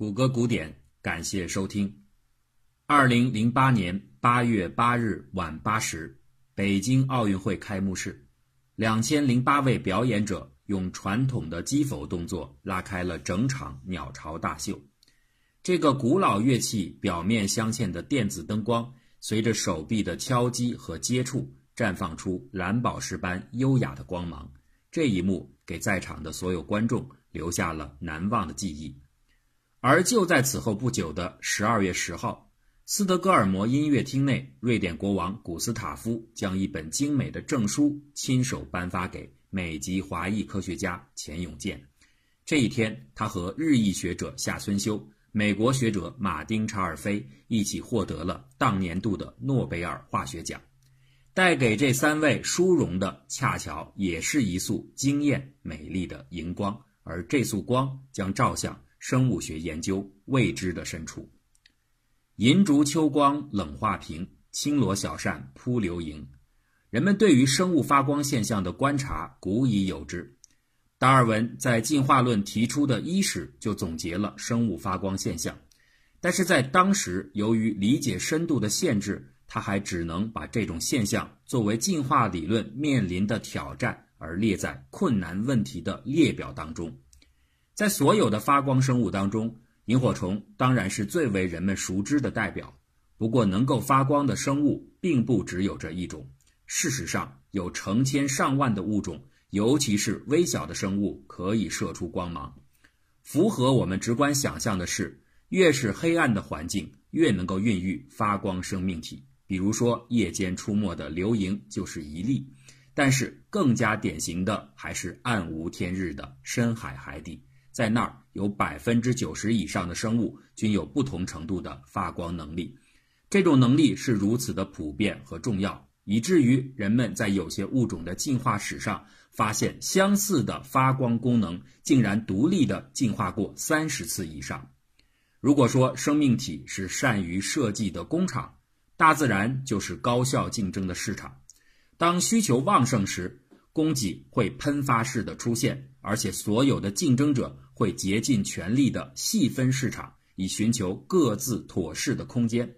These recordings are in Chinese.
谷歌古典，感谢收听。二零零八年八月八日晚八时，北京奥运会开幕式，两千零八位表演者用传统的击否动作拉开了整场鸟巢大秀。这个古老乐器表面镶嵌的电子灯光，随着手臂的敲击和接触，绽放出蓝宝石般优雅的光芒。这一幕给在场的所有观众留下了难忘的记忆。而就在此后不久的十二月十号，斯德哥尔摩音乐厅内，瑞典国王古斯塔夫将一本精美的证书亲手颁发给美籍华裔科学家钱永健。这一天，他和日裔学者夏村修、美国学者马丁查尔菲一起获得了当年度的诺贝尔化学奖。带给这三位殊荣的，恰巧也是一束惊艳美丽的荧光，而这束光将照向。生物学研究未知的深处，银烛秋光冷画屏，轻罗小扇扑流萤。人们对于生物发光现象的观察古已有之。达尔文在进化论提出的伊始就总结了生物发光现象，但是在当时由于理解深度的限制，他还只能把这种现象作为进化理论面临的挑战而列在困难问题的列表当中。在所有的发光生物当中，萤火虫当然是最为人们熟知的代表。不过，能够发光的生物并不只有这一种。事实上，有成千上万的物种，尤其是微小的生物，可以射出光芒。符合我们直观想象的是，越是黑暗的环境，越能够孕育发光生命体。比如说，夜间出没的流萤就是一例。但是，更加典型的还是暗无天日的深海海底。在那儿有百分之九十以上的生物均有不同程度的发光能力，这种能力是如此的普遍和重要，以至于人们在有些物种的进化史上发现相似的发光功能竟然独立的进化过三十次以上。如果说生命体是善于设计的工厂，大自然就是高效竞争的市场。当需求旺盛时，供给会喷发式的出现。而且，所有的竞争者会竭尽全力地细分市场，以寻求各自妥适的空间。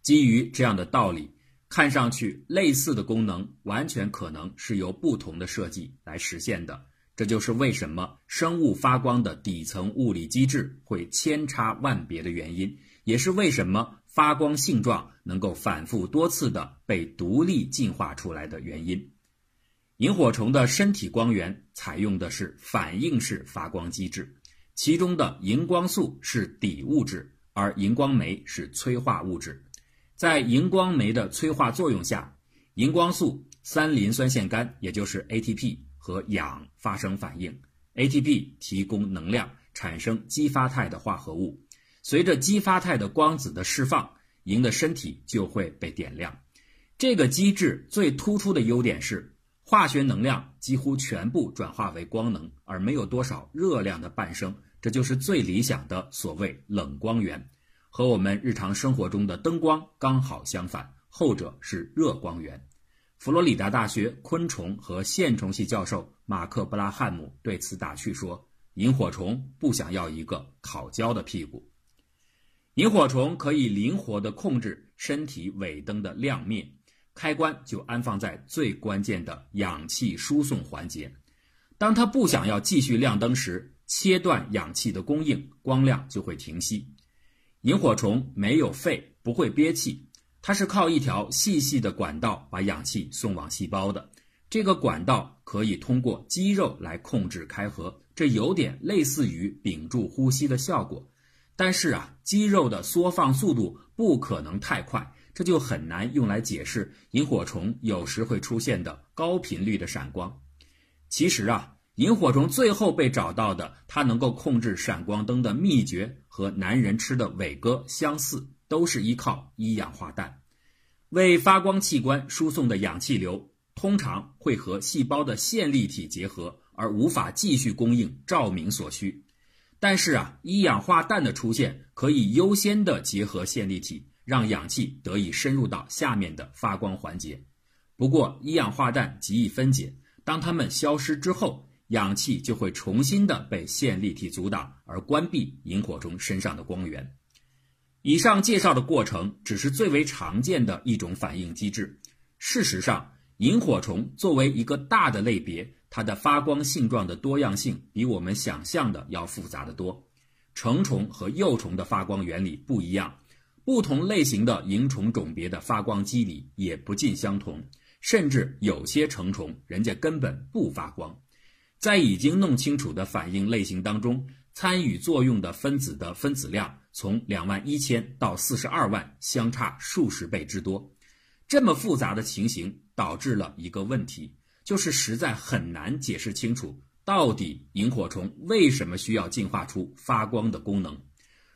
基于这样的道理，看上去类似的功能，完全可能是由不同的设计来实现的。这就是为什么生物发光的底层物理机制会千差万别的原因，也是为什么发光性状能够反复多次的被独立进化出来的原因。萤火虫的身体光源采用的是反应式发光机制，其中的荧光素是底物质，而荧光酶是催化物质。在荧光酶的催化作用下，荧光素三磷酸腺苷，也就是 ATP 和氧发生反应，ATP 提供能量，产生激发态的化合物。随着激发态的光子的释放，萤的身体就会被点亮。这个机制最突出的优点是。化学能量几乎全部转化为光能，而没有多少热量的伴生，这就是最理想的所谓冷光源，和我们日常生活中的灯光刚好相反，后者是热光源。佛罗里达大学昆虫和线虫系教授马克·布拉汉姆对此打趣说：“萤火虫不想要一个烤焦的屁股。萤火虫可以灵活地控制身体尾灯的亮灭。”开关就安放在最关键的氧气输送环节。当它不想要继续亮灯时，切断氧气的供应，光亮就会停息。萤火虫没有肺，不会憋气，它是靠一条细细的管道把氧气送往细胞的。这个管道可以通过肌肉来控制开合，这有点类似于屏住呼吸的效果。但是啊，肌肉的缩放速度不可能太快。这就很难用来解释萤火虫有时会出现的高频率的闪光。其实啊，萤火虫最后被找到的，它能够控制闪光灯的秘诀和男人吃的伟哥相似，都是依靠一氧化氮。为发光器官输送的氧气流通常会和细胞的线粒体结合，而无法继续供应照明所需。但是啊，一氧化氮的出现可以优先的结合线粒体。让氧气得以深入到下面的发光环节。不过，一氧化氮极易分解，当它们消失之后，氧气就会重新的被线粒体阻挡，而关闭萤火虫身上的光源。以上介绍的过程只是最为常见的一种反应机制。事实上，萤火虫作为一个大的类别，它的发光性状的多样性比我们想象的要复杂的多。成虫和幼虫的发光原理不一样，不同类型的萤虫种别的发光机理也不尽相同，甚至有些成虫人家根本不发光。在已经弄清楚的反应类型当中，参与作用的分子的分子量从两万一千到四十二万，相差数十倍之多。这么复杂的情形导致了一个问题，就是实在很难解释清楚，到底萤火虫为什么需要进化出发光的功能。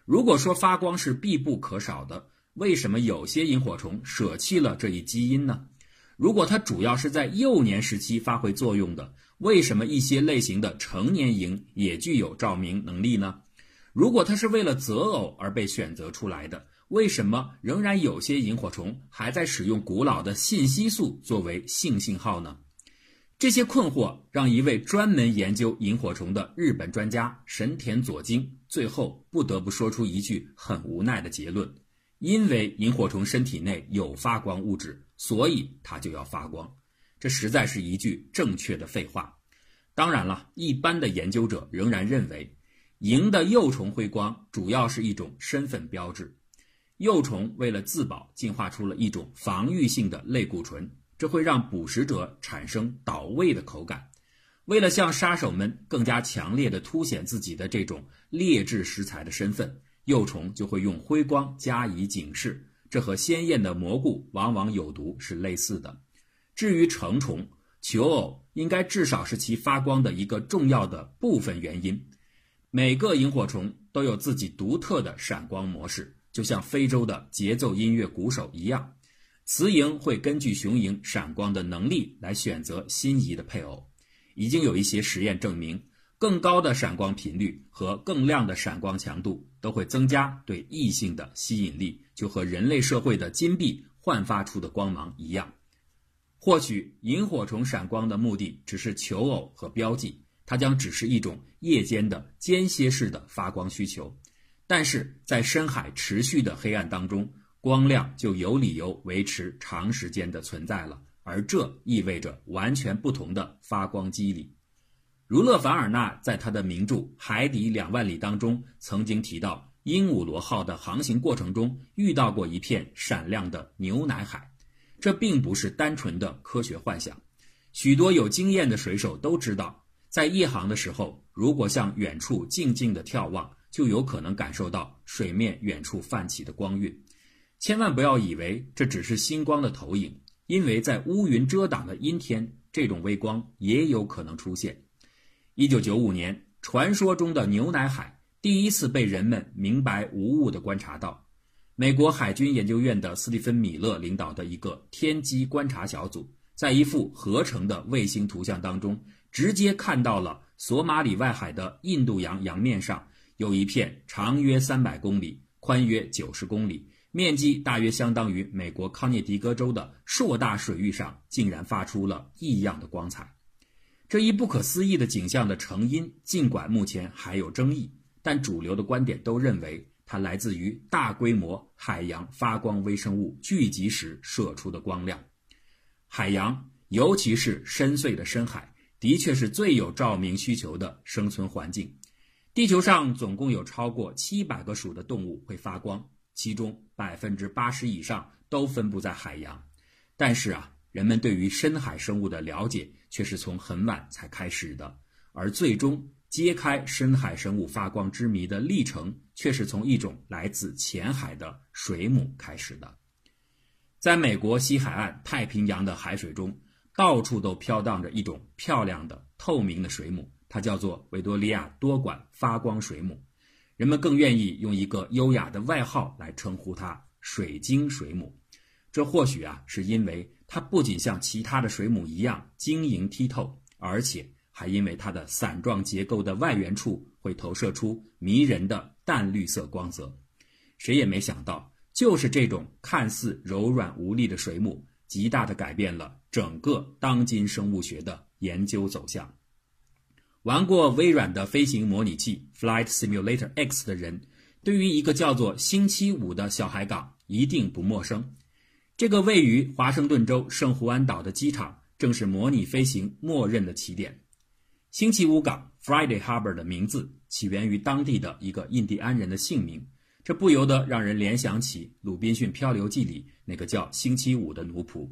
如果说发光是必不可少的，为什么有些萤火虫舍弃了这一基因呢？如果它主要是在幼年时期发挥作用的，为什么一些类型的成年萤也具有照明能力呢？如果它是为了择偶而被选择出来的，为什么仍然有些萤火虫还在使用古老的信息素作为性信号呢？这些困惑让一位专门研究萤火虫的日本专家神田佐京最后不得不说出一句很无奈的结论：因为萤火虫身体内有发光物质，所以它就要发光。这实在是一句正确的废话。当然了，一般的研究者仍然认为，蝇的幼虫辉光主要是一种身份标志。幼虫为了自保，进化出了一种防御性的类固醇，这会让捕食者产生倒胃的口感。为了向杀手们更加强烈的凸显自己的这种劣质食材的身份，幼虫就会用辉光加以警示。这和鲜艳的蘑菇往往有毒是类似的。至于成虫、求偶，应该至少是其发光的一个重要的部分原因。每个萤火虫都有自己独特的闪光模式，就像非洲的节奏音乐鼓手一样。雌萤会根据雄萤闪光的能力来选择心仪的配偶。已经有一些实验证明，更高的闪光频率和更亮的闪光强度都会增加对异性的吸引力，就和人类社会的金币焕发出的光芒一样。或许萤火虫闪光的目的只是求偶和标记，它将只是一种夜间的间歇式的发光需求。但是在深海持续的黑暗当中，光亮就有理由维持长时间的存在了，而这意味着完全不同的发光机理。儒勒·凡尔纳在他的名著《海底两万里》当中曾经提到，鹦鹉螺号的航行过程中遇到过一片闪亮的牛奶海。这并不是单纯的科学幻想，许多有经验的水手都知道，在夜航的时候，如果向远处静静地眺望，就有可能感受到水面远处泛起的光晕。千万不要以为这只是星光的投影，因为在乌云遮挡的阴天，这种微光也有可能出现。一九九五年，传说中的牛奶海第一次被人们明白无误地观察到。美国海军研究院的斯蒂芬·米勒领导的一个天基观察小组，在一幅合成的卫星图像当中，直接看到了索马里外海的印度洋洋面上有一片长约三百公里、宽约九十公里、面积大约相当于美国康涅狄格州的硕大水域上，竟然发出了异样的光彩。这一不可思议的景象的成因，尽管目前还有争议，但主流的观点都认为。它来自于大规模海洋发光微生物聚集时射出的光亮。海洋，尤其是深邃的深海，的确是最有照明需求的生存环境。地球上总共有超过七百个属的动物会发光，其中百分之八十以上都分布在海洋。但是啊，人们对于深海生物的了解却是从很晚才开始的，而最终。揭开深海生物发光之谜的历程，却是从一种来自浅海的水母开始的。在美国西海岸太平洋的海水中，到处都飘荡着一种漂亮的透明的水母，它叫做维多利亚多管发光水母。人们更愿意用一个优雅的外号来称呼它——水晶水母。这或许啊，是因为它不仅像其他的水母一样晶莹剔透，而且。还因为它的伞状结构的外缘处会投射出迷人的淡绿色光泽，谁也没想到，就是这种看似柔软无力的水母，极大的改变了整个当今生物学的研究走向。玩过微软的飞行模拟器 Flight Simulator X 的人，对于一个叫做星期五的小海港一定不陌生。这个位于华盛顿州圣胡安岛的机场，正是模拟飞行默认的起点。星期五港 （Friday Harbor） 的名字起源于当地的一个印第安人的姓名，这不由得让人联想起《鲁滨逊漂流记》里那个叫星期五的奴仆。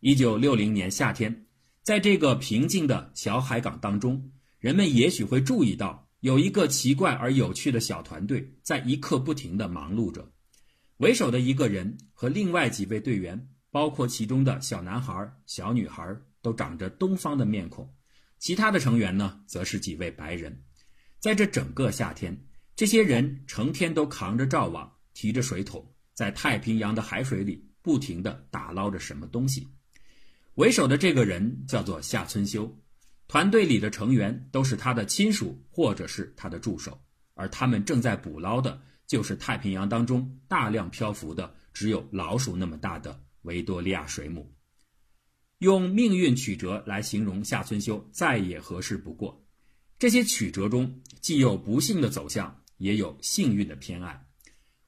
一九六零年夏天，在这个平静的小海港当中。人们也许会注意到，有一个奇怪而有趣的小团队在一刻不停地忙碌着。为首的一个人和另外几位队员，包括其中的小男孩、小女孩，都长着东方的面孔。其他的成员呢，则是几位白人。在这整个夏天，这些人成天都扛着罩网，提着水桶，在太平洋的海水里不停地打捞着什么东西。为首的这个人叫做夏村修。团队里的成员都是他的亲属或者是他的助手，而他们正在捕捞的就是太平洋当中大量漂浮的只有老鼠那么大的维多利亚水母。用命运曲折来形容夏春修再也合适不过。这些曲折中既有不幸的走向，也有幸运的偏爱。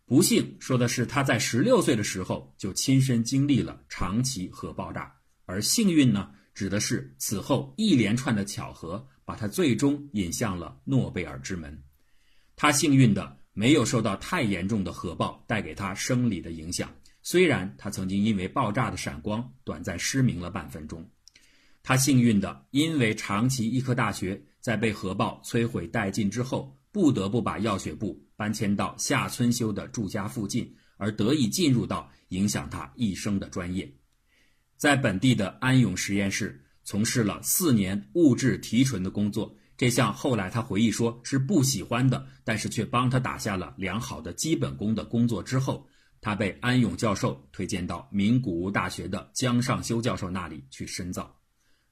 不幸说的是他在十六岁的时候就亲身经历了长崎核爆炸，而幸运呢？指的是此后一连串的巧合，把他最终引向了诺贝尔之门。他幸运的没有受到太严重的核爆带给他生理的影响，虽然他曾经因为爆炸的闪光短暂失明了半分钟。他幸运的因为长崎医科大学在被核爆摧毁殆尽之后，不得不把药学部搬迁到夏村修的住家附近，而得以进入到影响他一生的专业。在本地的安永实验室从事了四年物质提纯的工作，这项后来他回忆说是不喜欢的，但是却帮他打下了良好的基本功的工作之后，他被安永教授推荐到名古屋大学的江上修教授那里去深造。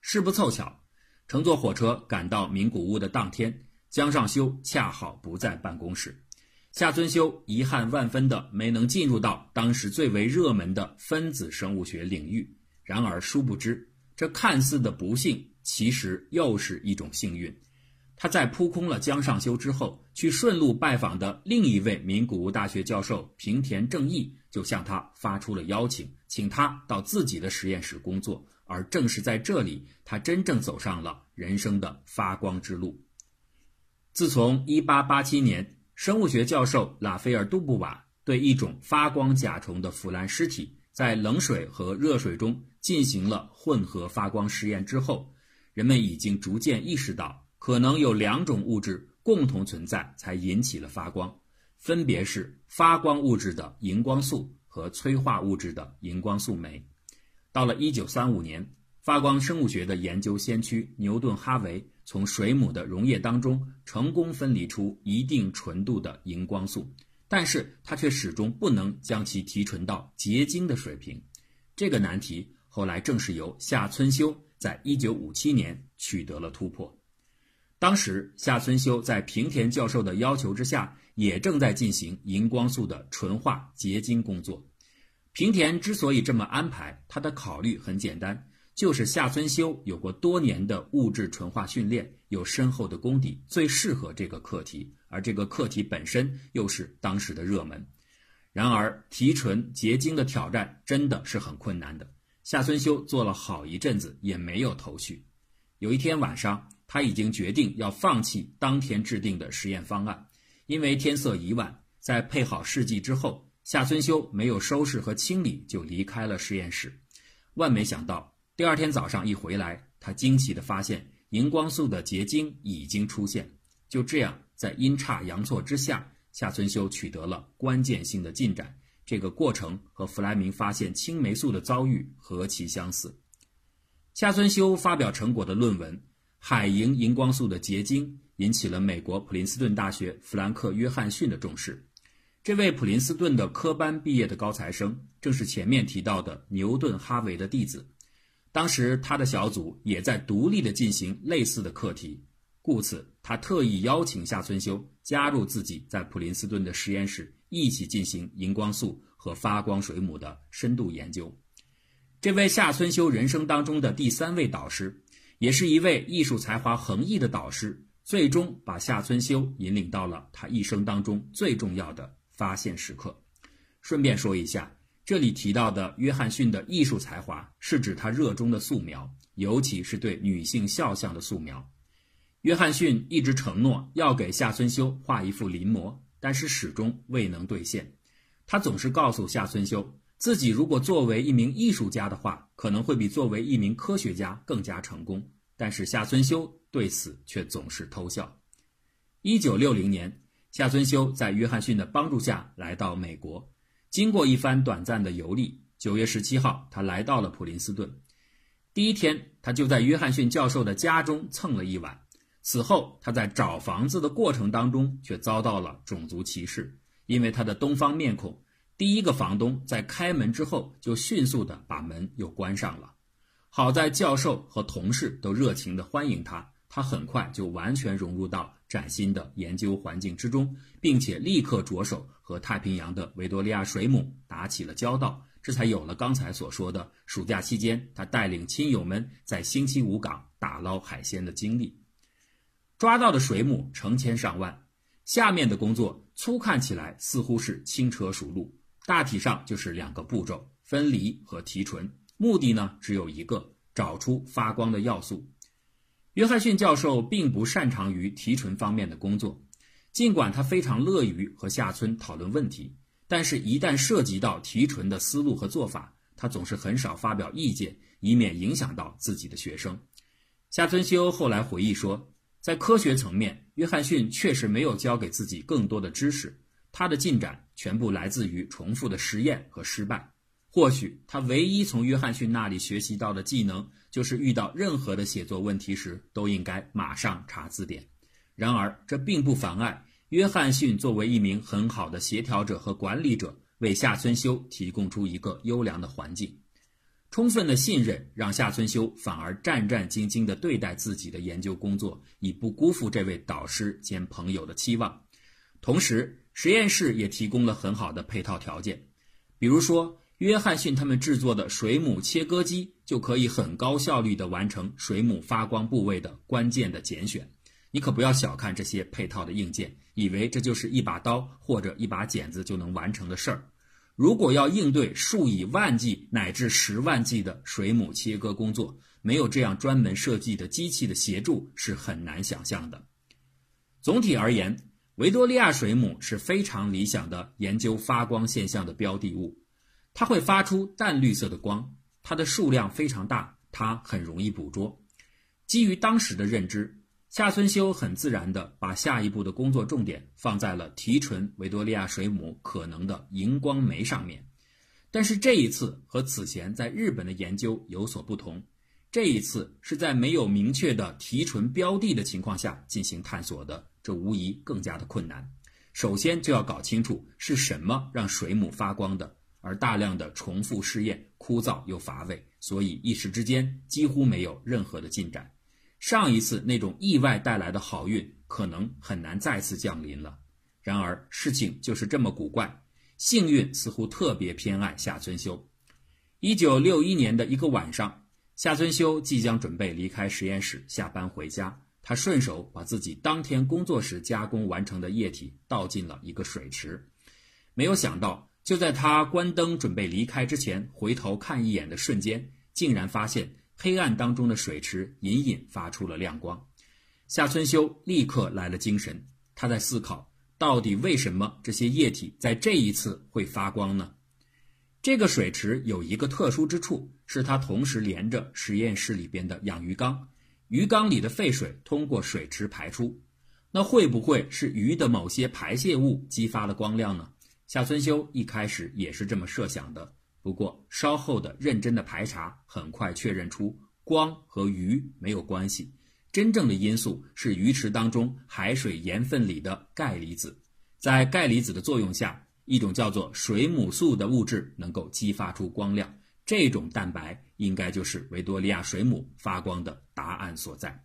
事不凑巧，乘坐火车赶到名古屋的当天，江上修恰好不在办公室，夏尊修遗憾万分的没能进入到当时最为热门的分子生物学领域。然而，殊不知，这看似的不幸，其实又是一种幸运。他在扑空了江上修之后，去顺路拜访的另一位名古屋大学教授平田正义，就向他发出了邀请，请他到自己的实验室工作。而正是在这里，他真正走上了人生的发光之路。自从1887年，生物学教授拉斐尔·杜布瓦对一种发光甲虫的腐烂尸体。在冷水和热水中进行了混合发光实验之后，人们已经逐渐意识到，可能有两种物质共同存在才引起了发光，分别是发光物质的荧光素和催化物质的荧光素酶。到了1935年，发光生物学的研究先驱牛顿·哈维从水母的溶液当中成功分离出一定纯度的荧光素。但是他却始终不能将其提纯到结晶的水平，这个难题后来正是由夏村修在1957年取得了突破。当时夏村修在平田教授的要求之下，也正在进行荧光素的纯化结晶工作。平田之所以这么安排，他的考虑很简单。就是夏村修有过多年的物质纯化训练，有深厚的功底，最适合这个课题。而这个课题本身又是当时的热门。然而，提纯结晶的挑战真的是很困难的。夏村修做了好一阵子也没有头绪。有一天晚上，他已经决定要放弃当天制定的实验方案，因为天色已晚。在配好试剂之后，夏村修没有收拾和清理就离开了实验室。万没想到。第二天早上一回来，他惊奇地发现荧光素的结晶已经出现。就这样，在阴差阳错之下，夏村修取得了关键性的进展。这个过程和弗莱明发现青霉素的遭遇何其相似！夏村修发表成果的论文《海银荧光素的结晶》引起了美国普林斯顿大学弗兰克·约翰逊的重视。这位普林斯顿的科班毕业的高材生，正是前面提到的牛顿·哈维的弟子。当时他的小组也在独立的进行类似的课题，故此他特意邀请夏村修加入自己在普林斯顿的实验室，一起进行荧光素和发光水母的深度研究。这位夏村修人生当中的第三位导师，也是一位艺术才华横溢的导师，最终把夏村修引领到了他一生当中最重要的发现时刻。顺便说一下，这里提到的约翰逊的艺术才华，是指他热衷的素描，尤其是对女性肖像的素描。约翰逊一直承诺要给夏村修画一幅临摹，但是始终未能兑现。他总是告诉夏村修。自己如果作为一名艺术家的话，可能会比作为一名科学家更加成功。但是夏村修对此却总是偷笑。一九六零年，夏村修在约翰逊的帮助下来到美国，经过一番短暂的游历，九月十七号，他来到了普林斯顿。第一天，他就在约翰逊教授的家中蹭了一晚。此后，他在找房子的过程当中却遭到了种族歧视，因为他的东方面孔。第一个房东在开门之后就迅速的把门又关上了。好在教授和同事都热情的欢迎他，他很快就完全融入到崭新的研究环境之中，并且立刻着手和太平洋的维多利亚水母打起了交道，这才有了刚才所说的暑假期间他带领亲友们在星期五港打捞海鲜的经历。抓到的水母成千上万，下面的工作粗看起来似乎是轻车熟路。大体上就是两个步骤：分离和提纯。目的呢只有一个，找出发光的要素。约翰逊教授并不擅长于提纯方面的工作，尽管他非常乐于和夏村讨论问题，但是，一旦涉及到提纯的思路和做法，他总是很少发表意见，以免影响到自己的学生。夏村修后来回忆说，在科学层面，约翰逊确实没有教给自己更多的知识。他的进展全部来自于重复的实验和失败。或许他唯一从约翰逊那里学习到的技能，就是遇到任何的写作问题时，都应该马上查字典。然而，这并不妨碍约翰逊作为一名很好的协调者和管理者，为夏村修提供出一个优良的环境。充分的信任让夏村修反而战战兢兢地对待自己的研究工作，以不辜负这位导师兼朋友的期望。同时，实验室也提供了很好的配套条件，比如说，约翰逊他们制作的水母切割机就可以很高效率地完成水母发光部位的关键的拣选。你可不要小看这些配套的硬件，以为这就是一把刀或者一把剪子就能完成的事儿。如果要应对数以万计乃至十万计的水母切割工作，没有这样专门设计的机器的协助是很难想象的。总体而言。维多利亚水母是非常理想的研究发光现象的标的物，它会发出淡绿色的光，它的数量非常大，它很容易捕捉。基于当时的认知，夏村修很自然地把下一步的工作重点放在了提纯维多利亚水母可能的荧光酶上面。但是这一次和此前在日本的研究有所不同，这一次是在没有明确的提纯标的的情况下进行探索的。这无疑更加的困难。首先就要搞清楚是什么让水母发光的，而大量的重复试验枯燥又乏味，所以一时之间几乎没有任何的进展。上一次那种意外带来的好运可能很难再次降临了。然而事情就是这么古怪，幸运似乎特别偏爱夏村修。一九六一年的一个晚上，夏村修即将准备离开实验室下班回家。他顺手把自己当天工作时加工完成的液体倒进了一个水池，没有想到，就在他关灯准备离开之前，回头看一眼的瞬间，竟然发现黑暗当中的水池隐隐发出了亮光。夏春修立刻来了精神，他在思考，到底为什么这些液体在这一次会发光呢？这个水池有一个特殊之处，是它同时连着实验室里边的养鱼缸。鱼缸里的废水通过水池排出，那会不会是鱼的某些排泄物激发了光亮呢？夏村修一开始也是这么设想的，不过稍后的认真的排查很快确认出光和鱼没有关系，真正的因素是鱼池当中海水盐分里的钙离子，在钙离子的作用下，一种叫做水母素的物质能够激发出光亮。这种蛋白应该就是维多利亚水母发光的答案所在。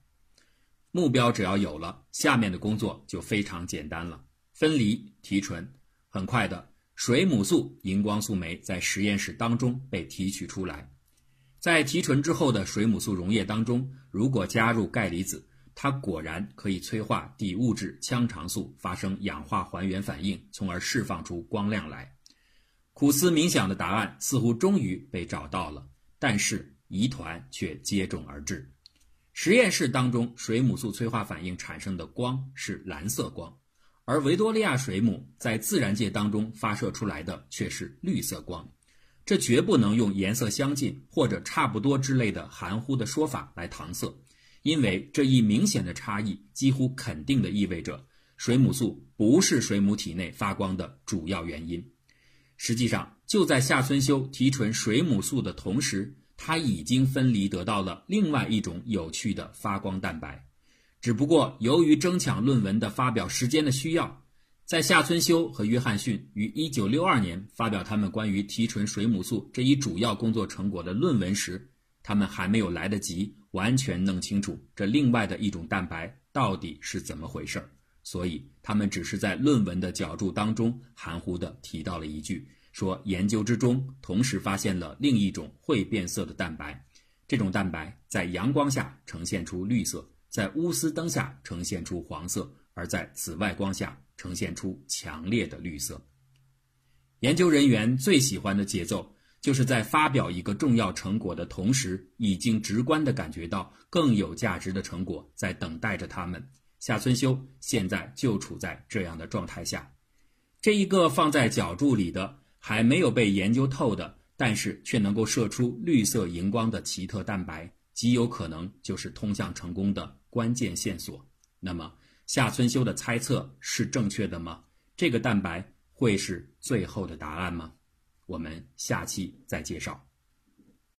目标只要有了，下面的工作就非常简单了：分离、提纯。很快的，水母素荧光素酶在实验室当中被提取出来。在提纯之后的水母素溶液当中，如果加入钙离子，它果然可以催化底物质羟肠素发生氧化还原反应，从而释放出光亮来。苦思冥想的答案似乎终于被找到了，但是疑团却接踵而至。实验室当中，水母素催化反应产生的光是蓝色光，而维多利亚水母在自然界当中发射出来的却是绿色光。这绝不能用颜色相近或者差不多之类的含糊的说法来搪塞，因为这一明显的差异几乎肯定的意味着水母素不是水母体内发光的主要原因。实际上，就在夏春修提纯水母素的同时，他已经分离得到了另外一种有趣的发光蛋白。只不过由于争抢论文的发表时间的需要，在夏春修和约翰逊于1962年发表他们关于提纯水母素这一主要工作成果的论文时，他们还没有来得及完全弄清楚这另外的一种蛋白到底是怎么回事儿。所以，他们只是在论文的脚注当中含糊地提到了一句，说研究之中同时发现了另一种会变色的蛋白，这种蛋白在阳光下呈现出绿色，在钨丝灯下呈现出黄色，而在紫外光下呈现出强烈的绿色。研究人员最喜欢的节奏，就是在发表一个重要成果的同时，已经直观地感觉到更有价值的成果在等待着他们。夏春修现在就处在这样的状态下，这一个放在角柱里的还没有被研究透的，但是却能够射出绿色荧光的奇特蛋白，极有可能就是通向成功的关键线索。那么，夏春修的猜测是正确的吗？这个蛋白会是最后的答案吗？我们下期再介绍。